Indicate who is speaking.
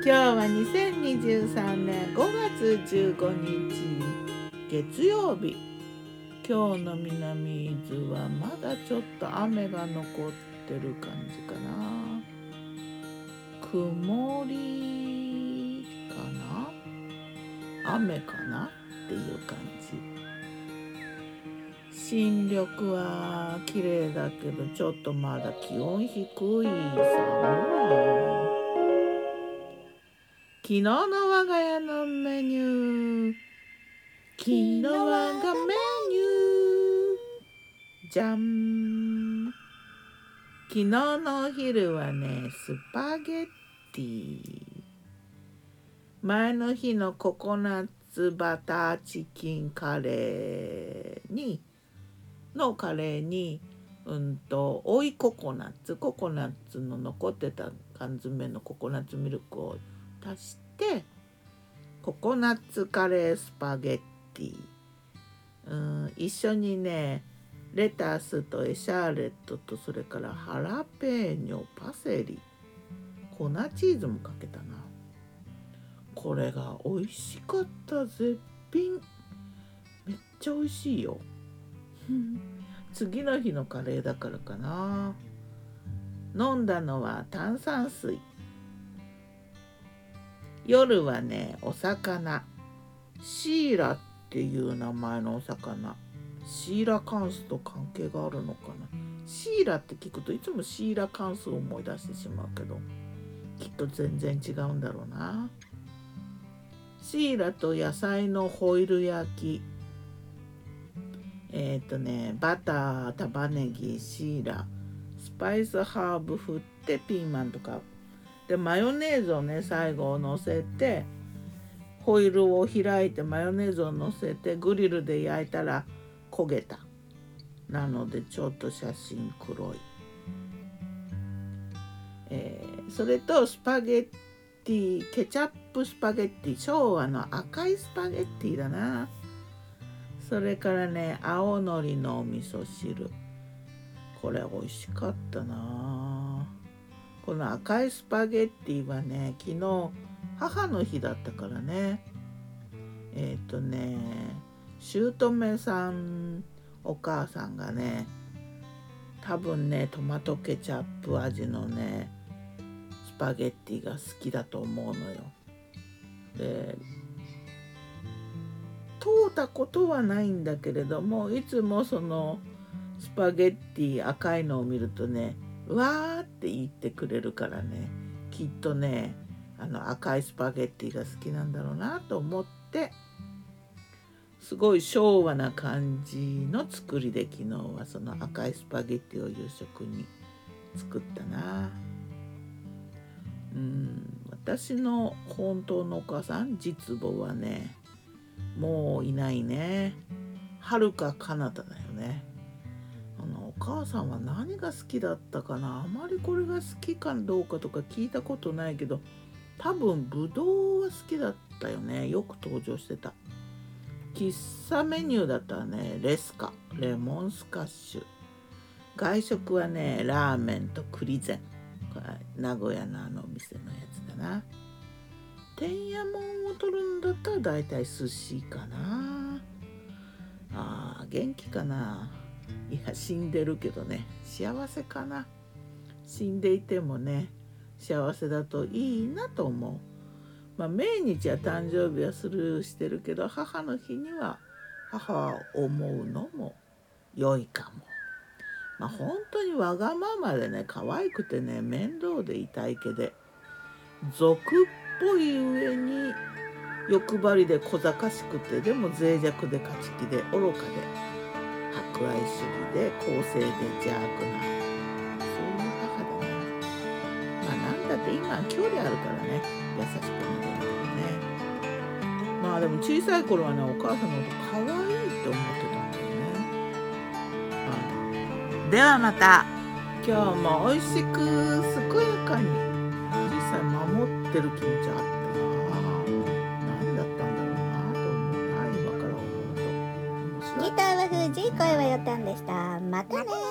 Speaker 1: 今日は2023年5月15日月曜日。今日の南伊豆はまだちょっと雨が残ってる感じかな。曇りかな？雨かなっていう感じ。新緑は綺麗だけどちょっとまだ気温低い。寒い。昨日の我が家のメニュー。昨日我がメニュー。じゃん昨日のお昼はねスパゲッティ。前の日のココナッツバターチキンカレーにのカレーにうんと追いココナッツ。ココナッツの残ってた缶詰のココナッツミルクを足してココナッツカレースパゲッティ。うん一緒にねレタスとエシャーレットとそれからハラペーニョパセリ。粉チーズもかけたな。これが美味しかった絶品。めっちゃ美味しいよ。次の日のカレーだからかな。飲んだのは炭酸水。夜はねお魚。シーラっていう名前のお魚。シーラカンスと関係があるのかな。シーラって聞くといつもシーラカンスを思い出してしまうけどきっと全然違うんだろうな。シーラと野菜のホイル焼き。えっ、ー、とねバター玉ねぎシーラ。スパイスハーブ振ってピーマンとか。でマヨネーズをね最後のせてホイルを開いてマヨネーズをのせてグリルで焼いたら焦げた。なのでちょっと写真黒い、えー、それとスパゲッティケチャップスパゲッティ昭和の赤いスパゲッティだな。それからね青のりのお味噌汁。これ美味しかったな。この赤いスパゲッティはね昨日母の日だったからねえっ、ー、とね姑さんお母さんがね多分ねトマトケチャップ味のねスパゲッティが好きだと思うのよ。で通ったことはないんだけれどもいつもそのスパゲッティ赤いのを見るとねわーって言ってくれるからね。きっとねあの赤いスパゲッティが好きなんだろうなと思ってすごい昭和な感じの作りで昨日はその赤いスパゲッティを夕食に作ったな。うん私の本当のお母さん実母はねもういないね。はるか彼方だよね。母さんは何が好きだったかな？あまりこれが好きかどうかとか聞いたことないけど多分ぶどうは好きだったよね。よく登場してた。喫茶メニューだったらねレスカレモンスカッシュ。外食はねラーメンと栗膳これ名古屋のあのお店のやつだな。天安門を取るんだったら大体寿司かな。あ元気かな。いや死んでるけどね。幸せかな。死んでいてもね幸せだといいなと思う。まあ命日や誕生日はするしてるけど母の日には母は思うのも良いかも。まあ本当にわがままでね可愛くてね面倒でいたいけで俗っぽい上に欲張りで小賢しくてでも脆弱で勝ち気で愚かで。博愛主義で公正で邪悪なそういう母だねまあなんだって今は距離あるからね。優しくなれるけどね。まあでも小さい頃はねお母さんのこと可愛いって思ってたんだよね、ではまた。今日も美味しく健やかに実際守ってる気持ちあった
Speaker 2: 次回は藤井声はよたんでした。またね